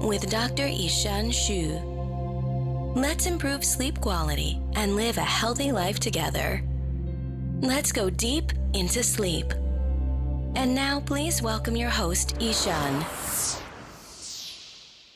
with Dr. Yishan Xu. Let's improve sleep quality and live a healthy life together. Let's go deep into sleep. And now, please welcome your host, Yishan.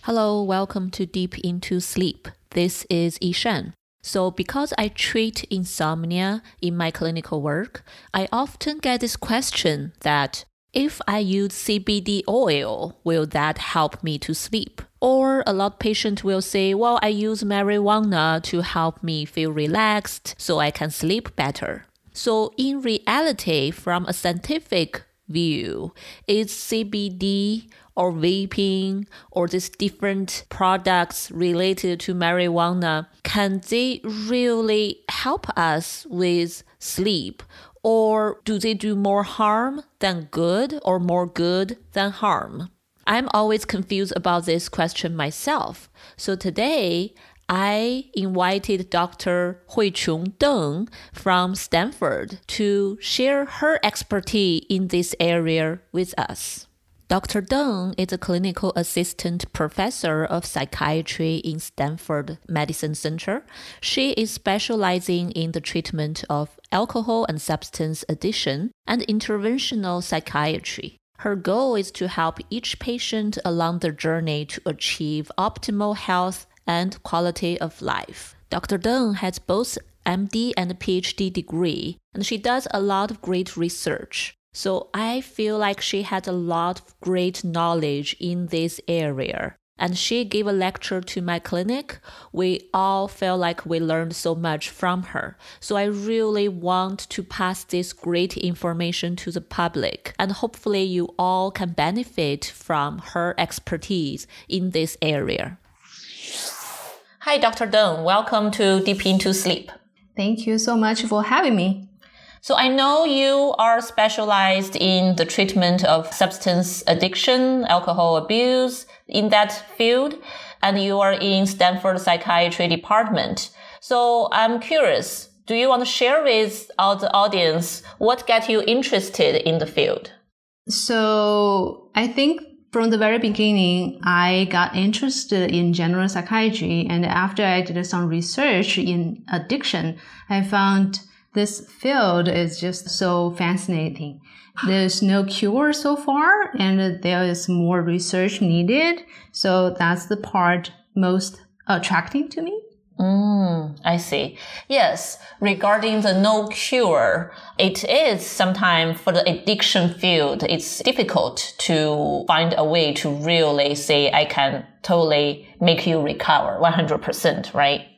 Hello, welcome to Deep Into Sleep. This is Yishan. So, because I treat insomnia in my clinical work, I often get this question that if I use CBD oil, will that help me to sleep? Or a lot of patients will say, well, I use marijuana to help me feel relaxed so I can sleep better. So in reality, from a scientific view, is CBD or vaping or these different products related to marijuana, can they really help us with sleep? Or do they do more harm than good or more good than harm? I'm always confused about this question myself. So today, I invited Dr. Huichun Deng from Stanford to share her expertise in this area with us. Dr. Deng is a clinical assistant professor of psychiatry in Stanford Medicine Center. She is specializing in the treatment of alcohol and substance addiction and interventional psychiatry. Her goal is to help each patient along their journey to achieve optimal health and quality of life. Dr. Deng has both MD and PhD degree, and she does a lot of great research. So I feel like she had a lot of great knowledge in this area. And she gave a lecture to my clinic. We all felt like we learned so much from her. So I really want to pass this great information to the public. And hopefully, you all can benefit from her expertise in this area. Hi, Dr. Deng. Welcome to Deep Into Sleep. Thank you so much for having me. So I know you are specialized in the treatment of substance addiction, alcohol abuse in that field, and you are in Stanford Psychiatry Department. So I'm curious, do you want to share with our audience what got you interested in the field? So I think from the very beginning, I got interested in general psychiatry. And after I did some research in addiction, I found this field is just so fascinating. There's no cure so far, and there is more research needed. So that's the part most attracting to me. Mm, I see. Yes, regarding the no cure, it is sometimes for the addiction field, it's difficult to find a way to really say, I can totally make you recover 100%, right?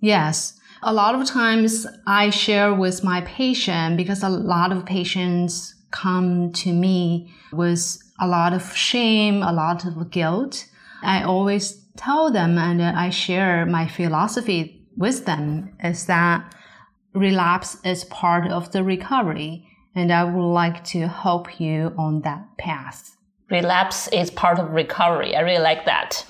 Yes a lot of times I share with my patient because a lot of patients come to me with a lot of shame, a lot of guilt. I always tell them and I share my philosophy with them is that relapse is part of the recovery and I would like to help you on that path. Relapse is part of recovery. I really like that.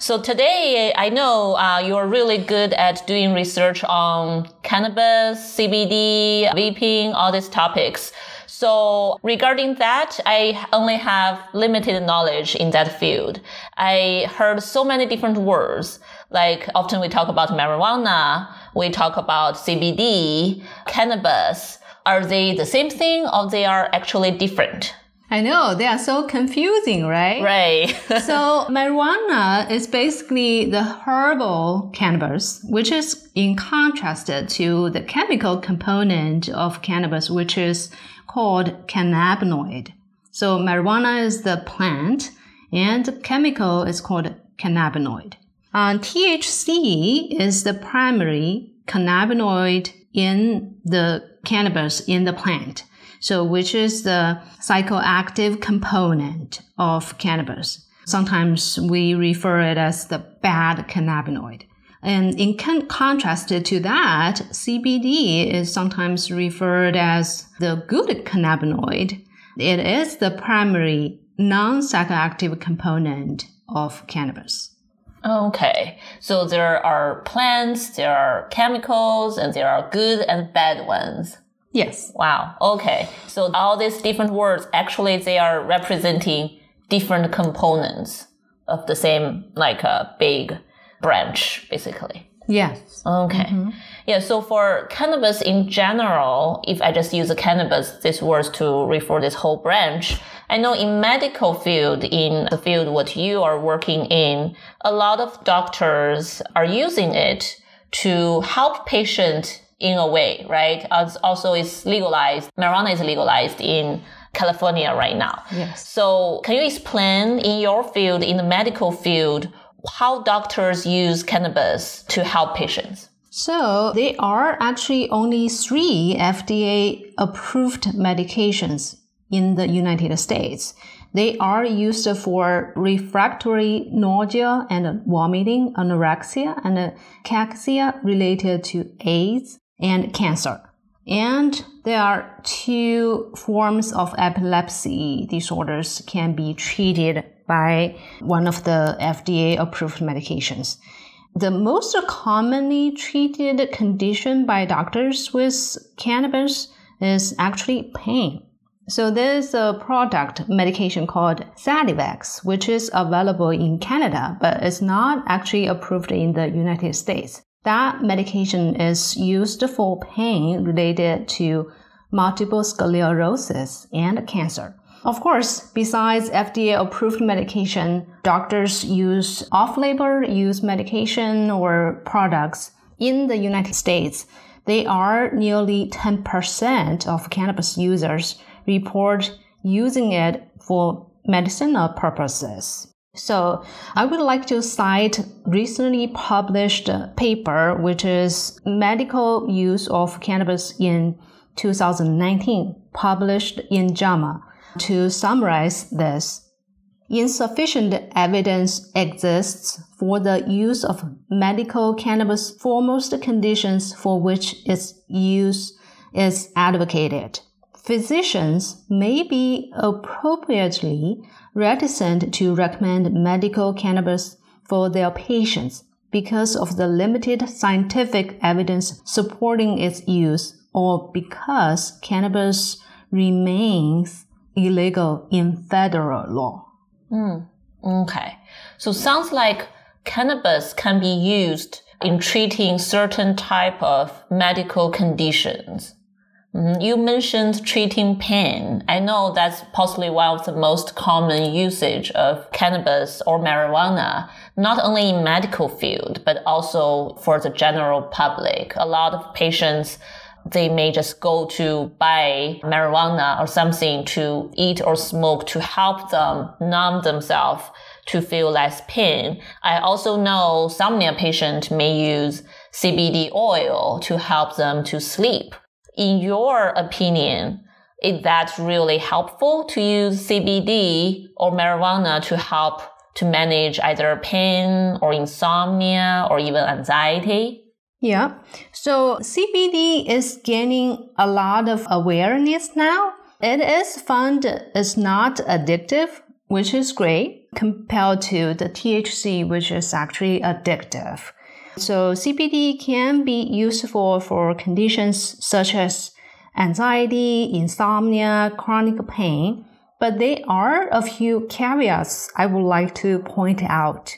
So today, I know uh, you're really good at doing research on cannabis, CBD, vaping, all these topics. So regarding that, I only have limited knowledge in that field. I heard so many different words. Like often we talk about marijuana, we talk about CBD, cannabis. Are they the same thing or they are actually different? I know they are so confusing, right? Right. so marijuana is basically the herbal cannabis, which is in contrast to the chemical component of cannabis, which is called cannabinoid. So marijuana is the plant and the chemical is called cannabinoid. Uh, THC is the primary cannabinoid in the cannabis in the plant. So, which is the psychoactive component of cannabis. Sometimes we refer it as the bad cannabinoid. And in con- contrast to that, CBD is sometimes referred as the good cannabinoid. It is the primary non-psychoactive component of cannabis. Okay, so there are plants, there are chemicals, and there are good and bad ones. Yes. Wow. Okay. So all these different words actually they are representing different components of the same like a big branch basically. Yes. Okay. Mm-hmm. Yeah. So for cannabis in general, if I just use cannabis, this words to refer this whole branch, I know in medical field, in the field what you are working in, a lot of doctors are using it to help patient in a way, right? Also it's legalized. Marijuana is legalized in California right now. Yes. So can you explain in your field, in the medical field, how doctors use cannabis to help patients? So there are actually only three FDA approved medications in the United States. They are used for refractory nausea and vomiting, anorexia, and cachexia related to AIDS and cancer. And there are two forms of epilepsy disorders can be treated by one of the FDA approved medications. The most commonly treated condition by doctors with cannabis is actually pain. So there's a product medication called Sativex, which is available in Canada, but it's not actually approved in the United States. That medication is used for pain related to multiple sclerosis and cancer. Of course, besides FDA approved medication, doctors use off label use medication or products in the United States. They are nearly 10% of cannabis users report using it for medicinal purposes. So I would like to cite recently published paper, which is medical use of cannabis in 2019, published in JAMA. To summarize this, insufficient evidence exists for the use of medical cannabis for most conditions for which its use is advocated physicians may be appropriately reticent to recommend medical cannabis for their patients because of the limited scientific evidence supporting its use or because cannabis remains illegal in federal law. Mm, okay. So sounds like cannabis can be used in treating certain type of medical conditions. Mm-hmm. You mentioned treating pain. I know that's possibly one of the most common usage of cannabis or marijuana, not only in medical field, but also for the general public. A lot of patients, they may just go to buy marijuana or something to eat or smoke to help them numb themselves to feel less pain. I also know some patients may use CBD oil to help them to sleep in your opinion, is that really helpful to use CBD or marijuana to help to manage either pain or insomnia or even anxiety? Yeah. So CBD is gaining a lot of awareness now. It is found it's not addictive, which is great compared to the THC, which is actually addictive. So CBD can be useful for conditions such as anxiety, insomnia, chronic pain, but there are a few caveats I would like to point out.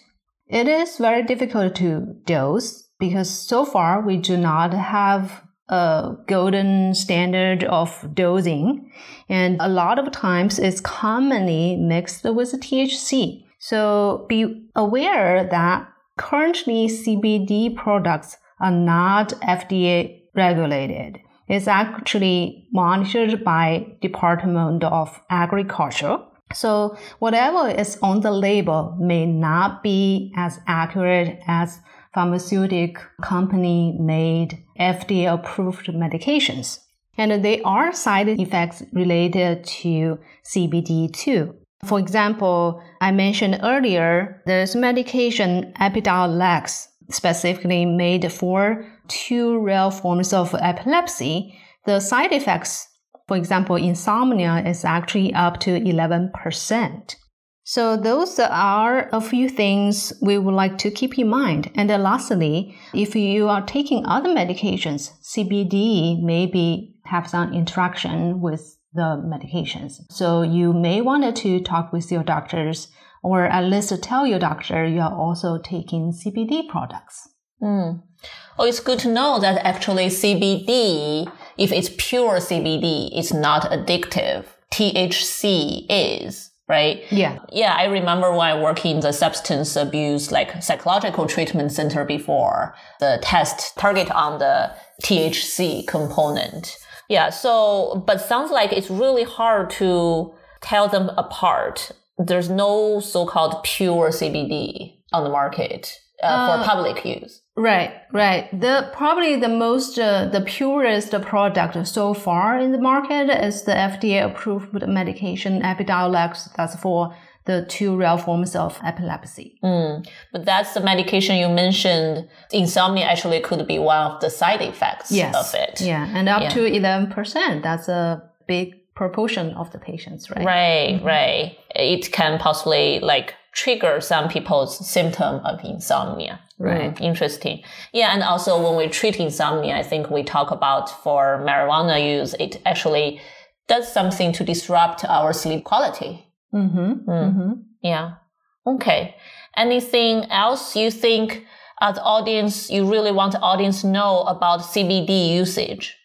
It is very difficult to dose because so far we do not have a golden standard of dosing, and a lot of times it's commonly mixed with THC. So be aware that currently CBD products are not FDA regulated. It's actually monitored by Department of Agriculture. So whatever is on the label may not be as accurate as pharmaceutical company made FDA approved medications. And there are side effects related to CBD too. For example, I mentioned earlier, there's medication Epidiolex specifically made for two rare forms of epilepsy. The side effects, for example, insomnia is actually up to 11%. So those are a few things we would like to keep in mind. And lastly, if you are taking other medications, CBD maybe have some interaction with the medications. So you may want to talk with your doctors or at least tell your doctor you are also taking CBD products. Mm. Oh, it's good to know that actually CBD, if it's pure CBD, it's not addictive. THC is, right? Yeah. Yeah, I remember when I worked in the substance abuse, like psychological treatment center before, the test target on the THC component. Yeah, so, but sounds like it's really hard to tell them apart. There's no so-called pure CBD on the market uh, uh, for public use. Right, right. The probably the most uh, the purest product so far in the market is the FDA approved medication Epidiolex. That's for the two real forms of epilepsy. Mm. But that's the medication you mentioned. Insomnia actually could be one of the side effects yes. of it. Yeah, and up yeah. to eleven percent. That's a big proportion of the patients, right? Right, mm-hmm. right. It can possibly like trigger some people's symptom of insomnia. Right. Mm, interesting. Yeah. And also when we treat insomnia, I think we talk about for marijuana use, it actually does something to disrupt our sleep quality. Mm-hmm. Mm. Mm-hmm. Yeah. Okay. Anything else you think as audience, you really want the audience know about CBD usage?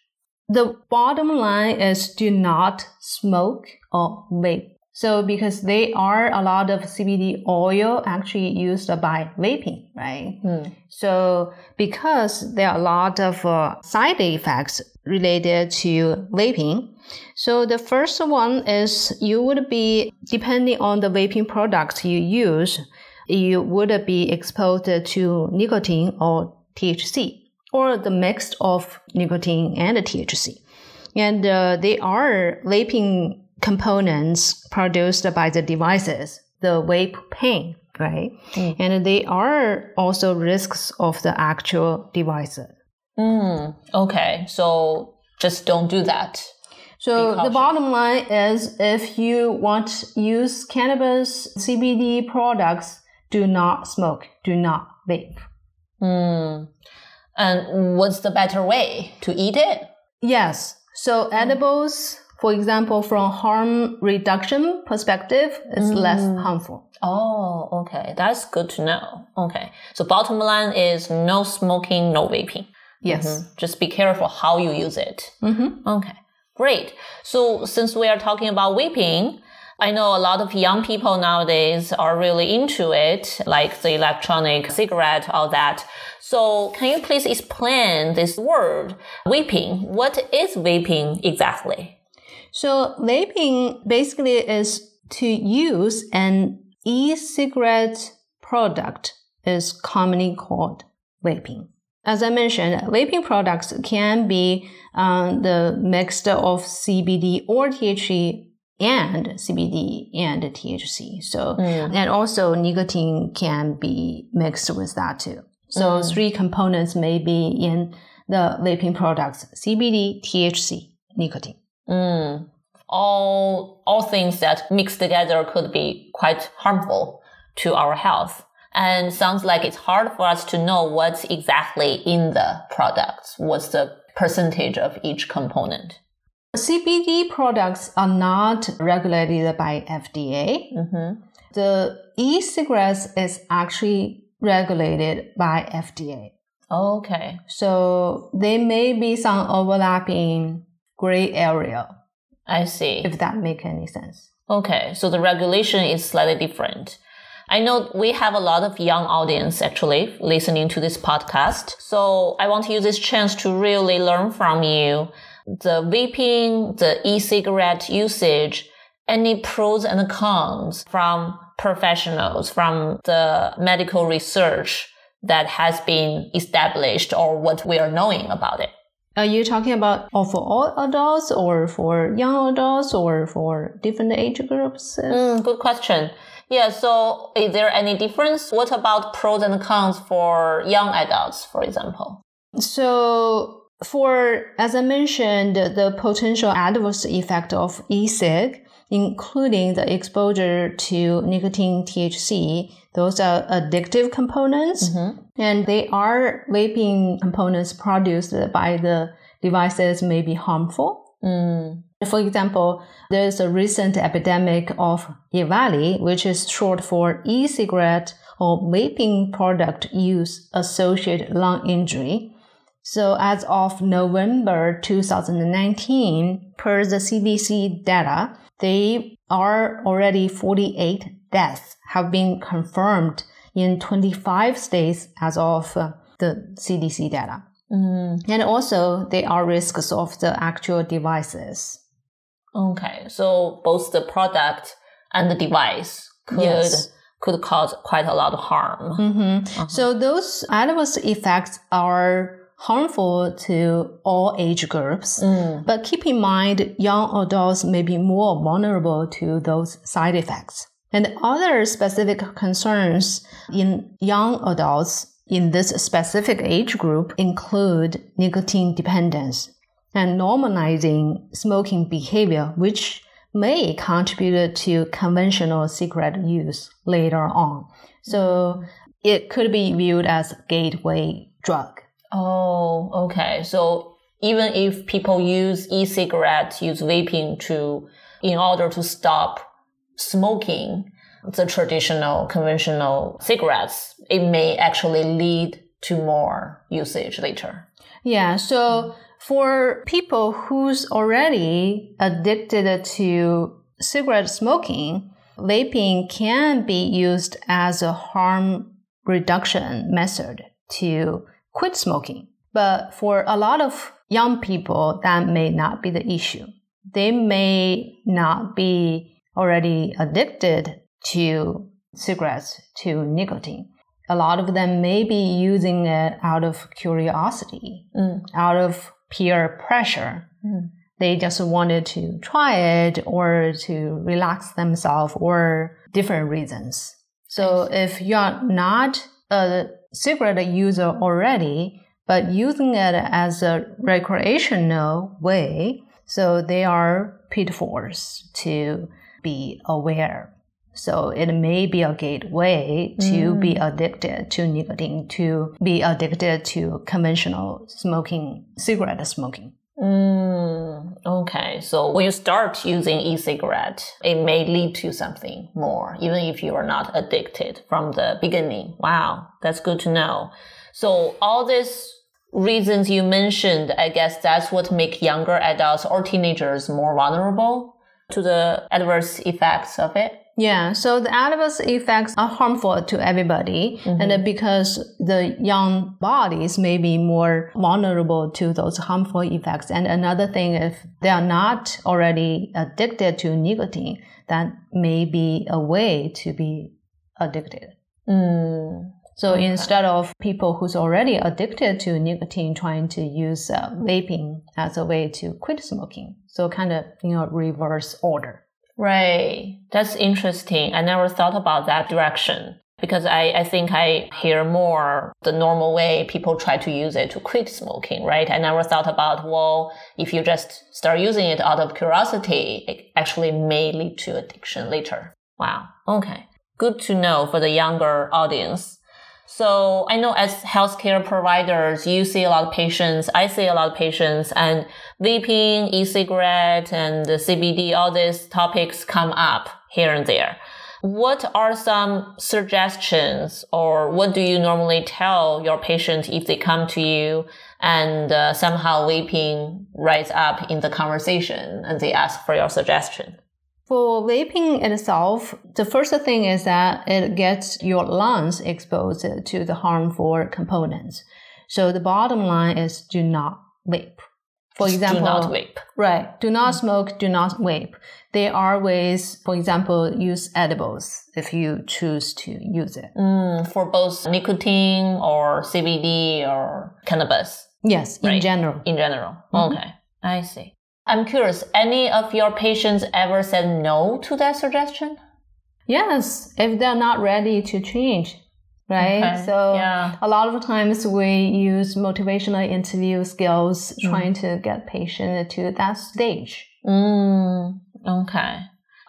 The bottom line is do not smoke or vape. So because there are a lot of CBD oil actually used by vaping, right? Mm. So because there are a lot of uh, side effects related to vaping, so the first one is you would be depending on the vaping products you use, you would be exposed to nicotine or THC or the mix of nicotine and THC. And uh, they are vaping components produced by the devices, the vape pen, right? Mm. And they are also risks of the actual devices. Mm, okay, so just don't do that. So the bottom line is if you want to use cannabis CBD products, do not smoke, do not vape. Mm. And what's the better way to eat it? Yes. So edibles for example, from harm reduction perspective, is mm. less harmful. Oh, okay. That's good to know. Okay. So bottom line is no smoking, no vaping. Yes. Mm-hmm. Just be careful how you use it. Mm-hmm. Okay. Great. So since we are talking about vaping, I know a lot of young people nowadays are really into it, like the electronic cigarette, all that. So can you please explain this word, vaping? What is vaping exactly? So vaping basically is to use an e-cigarette product is commonly called vaping. As I mentioned, vaping products can be um, the mixture of CBD or THC and CBD and THC. So, mm. and also nicotine can be mixed with that too. So mm. three components may be in the vaping products, CBD, THC, nicotine. Mm. All, all things that mix together could be quite harmful to our health. And sounds like it's hard for us to know what's exactly in the products. What's the percentage of each component? CBD products are not regulated by FDA. Mm-hmm. The e-cigarettes is actually regulated by FDA. Okay. So there may be some overlapping gray area. I see. If that make any sense. Okay, so the regulation is slightly different. I know we have a lot of young audience actually listening to this podcast. So I want to use this chance to really learn from you the vaping, the e-cigarette usage, any pros and cons from professionals, from the medical research that has been established or what we are knowing about it. Are you talking about for all adults or for young adults or for different age groups? Mm, good question. Yeah, so is there any difference? What about pros and cons for young adults, for example? So for, as I mentioned, the potential adverse effect of e-cig, including the exposure to nicotine THC, those are addictive components, mm-hmm. and they are vaping components produced by the devices may be harmful. Mm. For example, there's a recent epidemic of EVALI, which is short for e-cigarette or vaping product use associated lung injury. So as of November 2019, per the CDC data, there are already 48 deaths have been confirmed in 25 states as of uh, the CDC data. Mm. And also, there are risks of the actual devices. Okay, so both the product and the device could yes. could cause quite a lot of harm. Mm-hmm. Uh-huh. So those adverse effects are harmful to all age groups. Mm. But keep in mind, young adults may be more vulnerable to those side effects. And other specific concerns in young adults in this specific age group include nicotine dependence and normalizing smoking behavior, which may contribute to conventional cigarette use later on. So it could be viewed as gateway drug. Oh, okay. So even if people use e-cigarettes, use vaping to, in order to stop smoking the traditional conventional cigarettes, it may actually lead to more usage later. Yeah. So for people who's already addicted to cigarette smoking, vaping can be used as a harm reduction method to quit smoking. But for a lot of young people, that may not be the issue. They may not be already addicted to cigarettes, to nicotine. A lot of them may be using it out of curiosity, mm. out of peer pressure. Mm. They just wanted to try it or to relax themselves or different reasons. So if you're not a cigarette user already, but using it as a recreational way, so they are pitfalls to be aware. So it may be a gateway to mm. be addicted to nicotine, to be addicted to conventional smoking, cigarette smoking. Mm, okay, so when you start using e-cigarette, it may lead to something more, even if you are not addicted from the beginning. Wow, that's good to know. So all these reasons you mentioned, I guess that's what make younger adults or teenagers more vulnerable to the adverse effects of it. Yeah, so the adverse effects are harmful to everybody, mm-hmm. and because the young bodies may be more vulnerable to those harmful effects. And another thing, if they are not already addicted to nicotine, that may be a way to be addicted. Mm. So okay. instead of people who's already addicted to nicotine trying to use uh, vaping as a way to quit smoking, so kind of you know reverse order. Right. That's interesting. I never thought about that direction because I, I think I hear more the normal way people try to use it to quit smoking, right? I never thought about, well, if you just start using it out of curiosity, it actually may lead to addiction later. Wow. Okay. Good to know for the younger audience. So I know as healthcare providers, you see a lot of patients. I see a lot of patients and vaping, e-cigarette and CBD, all these topics come up here and there. What are some suggestions or what do you normally tell your patient if they come to you and uh, somehow vaping rise up in the conversation and they ask for your suggestion? For vaping itself, the first thing is that it gets your lungs exposed to the harmful components. So the bottom line is do not vape. For example, do not vape. Right. Do not smoke, do not vape. There are ways, for example, use edibles if you choose to use it. Mm, for both nicotine or CBD or cannabis. Yes, in Right. general. in general. Okay, I see. I'm curious, any of your patients ever said no to that suggestion? Yes, if they're not ready to change, right? Okay, So yeah. a lot of times we use motivational interview skills Mm. trying to get patient to that stage. Mm, okay.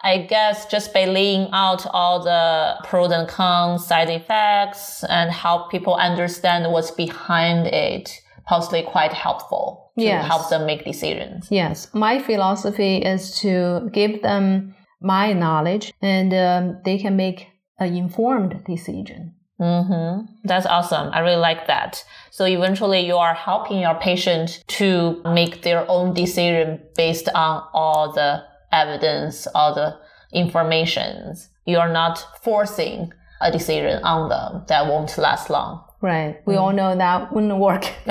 I guess just by laying out all the pros and cons, side effects, and help people understand what's behind it, possibly quite helpful to Yes. help them make decisions. Yes, my philosophy is to give them my knowledge and um, they can make an informed decision. Mm-hmm. That's awesome. I really like that. So eventually you are helping your patient to make their own decision based on all the evidence, all the informations. You are not forcing a decision on them that won't last long. Right. We Mm. all know that wouldn't work.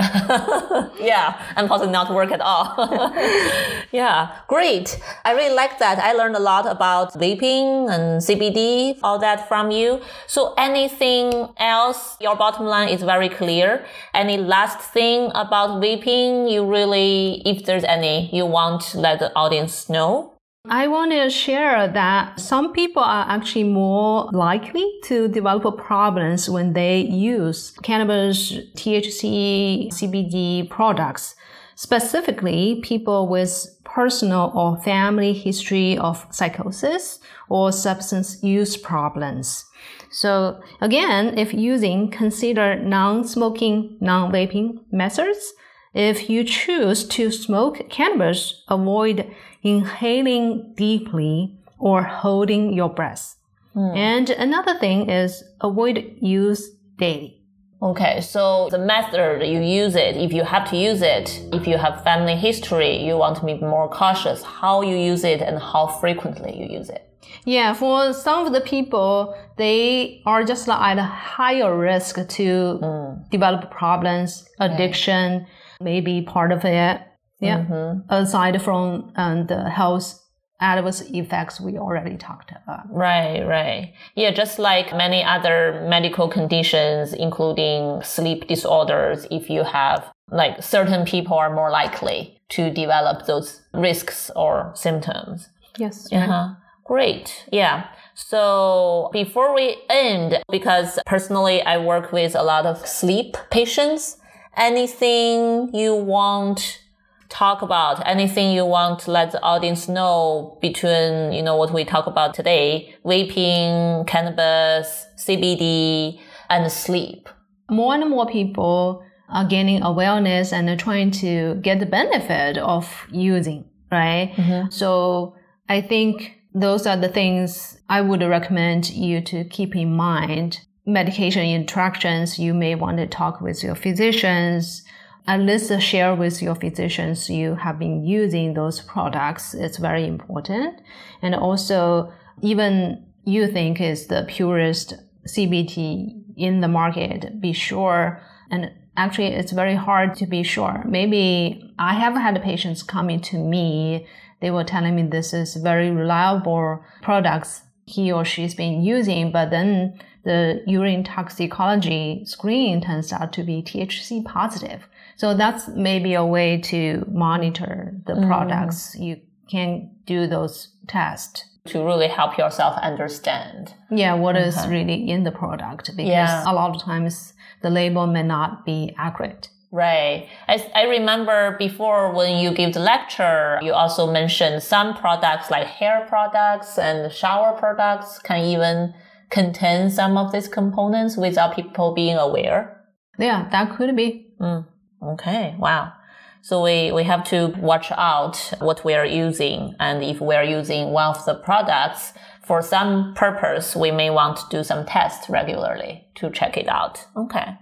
yeah, and possibly not work at all. yeah, great. I really like that. I learned a lot about vaping and CBD, all that from you. So anything else? Your bottom line is very clear. Any last thing about vaping you really, if there's any, you want to let the audience know? I want to share that some people are actually more likely to develop problems when they use cannabis, THC, CBD products. Specifically, people with personal or family history of psychosis or substance use problems. So again, if using, consider non-smoking, non-vaping methods. If you choose to smoke cannabis, avoid inhaling deeply or holding your breath. Hmm. And another thing is avoid use daily. Okay, so the method you use it, if you have to use it, if you have family history, you want to be more cautious how you use it and how frequently you use it. Yeah, for some of the people, they are just at a higher risk to hmm. develop problems, addiction, maybe part of it. Yeah. Aside from um, the health adverse effects we already talked about. Right, right. Yeah, just like many other medical conditions, including sleep disorders, if you have like certain people are more likely to develop those risks or symptoms. Yes. Uh-huh. Great. Yeah. So before we end, because personally I work with a lot of sleep patients, anything you want talk about, anything you want to let the audience know between, you know, what we talk about today, vaping, cannabis, CBD, and sleep. More and more people are gaining awareness and are trying to get the benefit of using, right? Mm-hmm. So I think those are the things I would recommend you to keep in mind. Medication interactions, you may want to talk with your physicians, at least share with your physicians you have been using those products. It's very important. And also, even you think is the purest CBD in the market, be sure. And actually, it's very hard to be sure. Maybe I have had patients coming to me. They were telling me this is very reliable products he or she's been using, but then the urine toxicology screen turns out to be THC positive. So that's maybe a way to monitor the mm. products. You can do those tests. To really help yourself understand. Yeah, what is mm-hmm. really in the product because Yeah. a lot of times the label may not be accurate. Right. I, I remember before when you give the lecture, you also mentioned some products like hair products and shower products can even contain some of these components without people being aware. Yeah, that could be. Mm, okay. Wow. So we, we have to watch out what we are using. And if we are using one of the products for some purpose, we may want to do some tests regularly to check it out. Okay.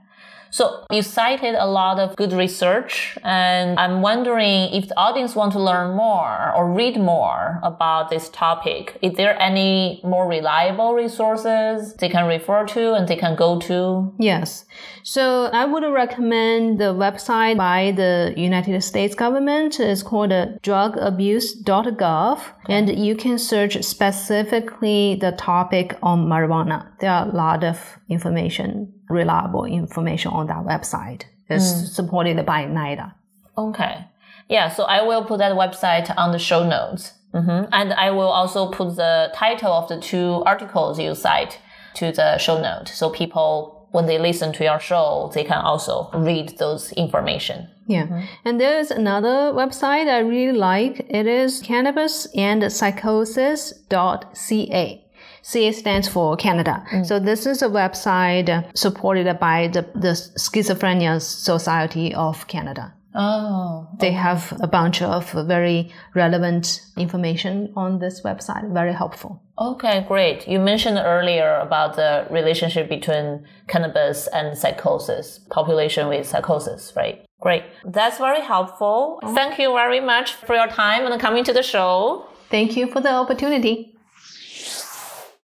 So you cited a lot of good research and I'm wondering if the audience want to learn more or read more about this topic. Is there any more reliable resources they can refer to and they can go to? Yes. So I would recommend the website by the United States government. It's called drugabuse.gov and you can search specifically the topic on marijuana. There are a lot of information, reliable information on that website. is supported by NIDA. Okay. Yeah, so I will put that website on the show notes. Mm-hmm. And I will also put the title of the two articles you cite to the show note. So people, when they listen to your show, they can also read those information. Yeah. Mm-hmm. And there's another website I really like. It is cannabis and psychosis.ca. CA stands for Canada. Mm. So this is a website supported by the, the Schizophrenia Society of Canada. Oh. They have a bunch of very relevant information on this website. Very helpful. Okay, great. You mentioned earlier about the relationship between cannabis and psychosis, population with psychosis, right? Great. That's very helpful. Oh. Thank you very much for your time and coming to the show. Thank you for the opportunity.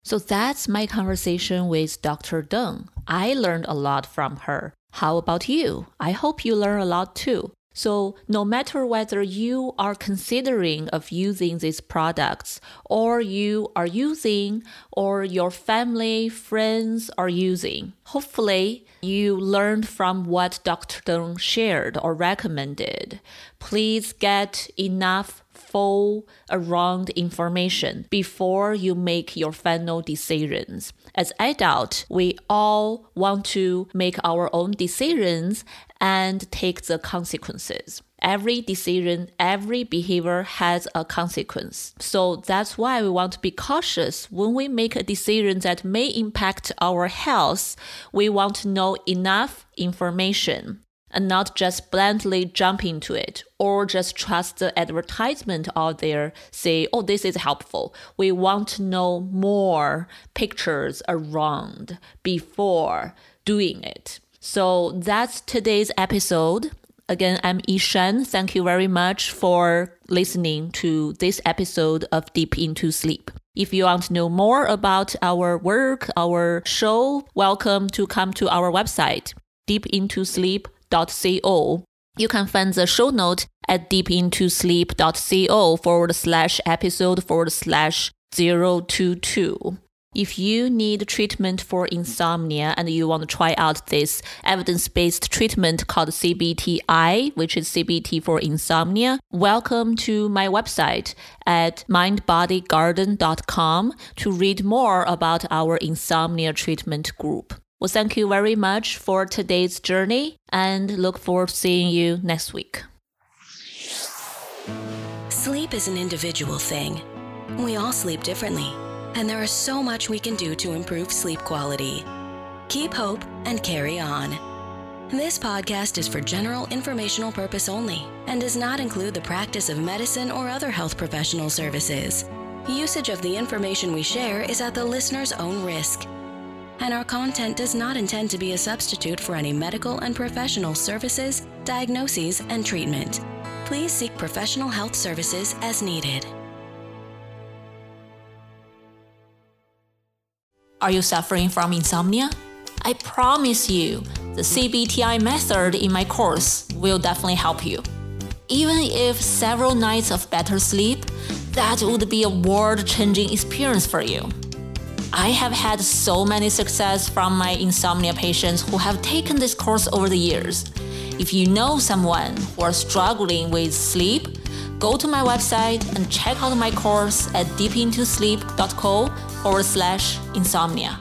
So that's my conversation with Dr. Deng. I learned a lot from her. How about you? I hope you learn a lot too. So no matter whether you are considering of using these products or you are using or your family, friends are using, hopefully you learned from what Dr. Deng shared or recommended. Please get enough full around information before you make your final decisions. As adults, we all want to make our own decisions and take the consequences. Every decision, every behavior has a consequence. So that's why we want to be cautious when we make a decision that may impact our health. We want to know enough information and not just blindly jump into it or just trust the advertisement out there say oh this is helpful we want to know more pictures around before doing it so that's today's episode again i'm yishan thank you very much for listening to this episode of deep into sleep if you want to know more about our work, our show, welcome to come to our website, deepintosleep.co. You can find the show note at deepintosleep.co forward slash episode forward slash 022. If you need treatment for insomnia and you want to try out this evidence based treatment called CBTI, which is CBT for insomnia, welcome to my website at mindbodygarden.com to read more about our insomnia treatment group. Well, thank you very much for today's journey and look forward to seeing you next week. Sleep is an individual thing. We all sleep differently, and there is so much we can do to improve sleep quality. Keep hope and carry on. This podcast is for general informational purpose only and does not include the practice of medicine or other health professional services. Usage of the information we share is at the listener's own risk and our content does not intend to be a substitute for any medical and professional services, diagnoses, and treatment. Please seek professional health services as needed. Are you suffering from insomnia? I promise you, the CBTI method in my course will definitely help you. Even if several nights of better sleep, that would be a world changing experience for you. I have had so many success from my insomnia patients who have taken this course over the years. If you know someone who are struggling with sleep, go to my website and check out my course at deepintosleep.co forward slash insomnia.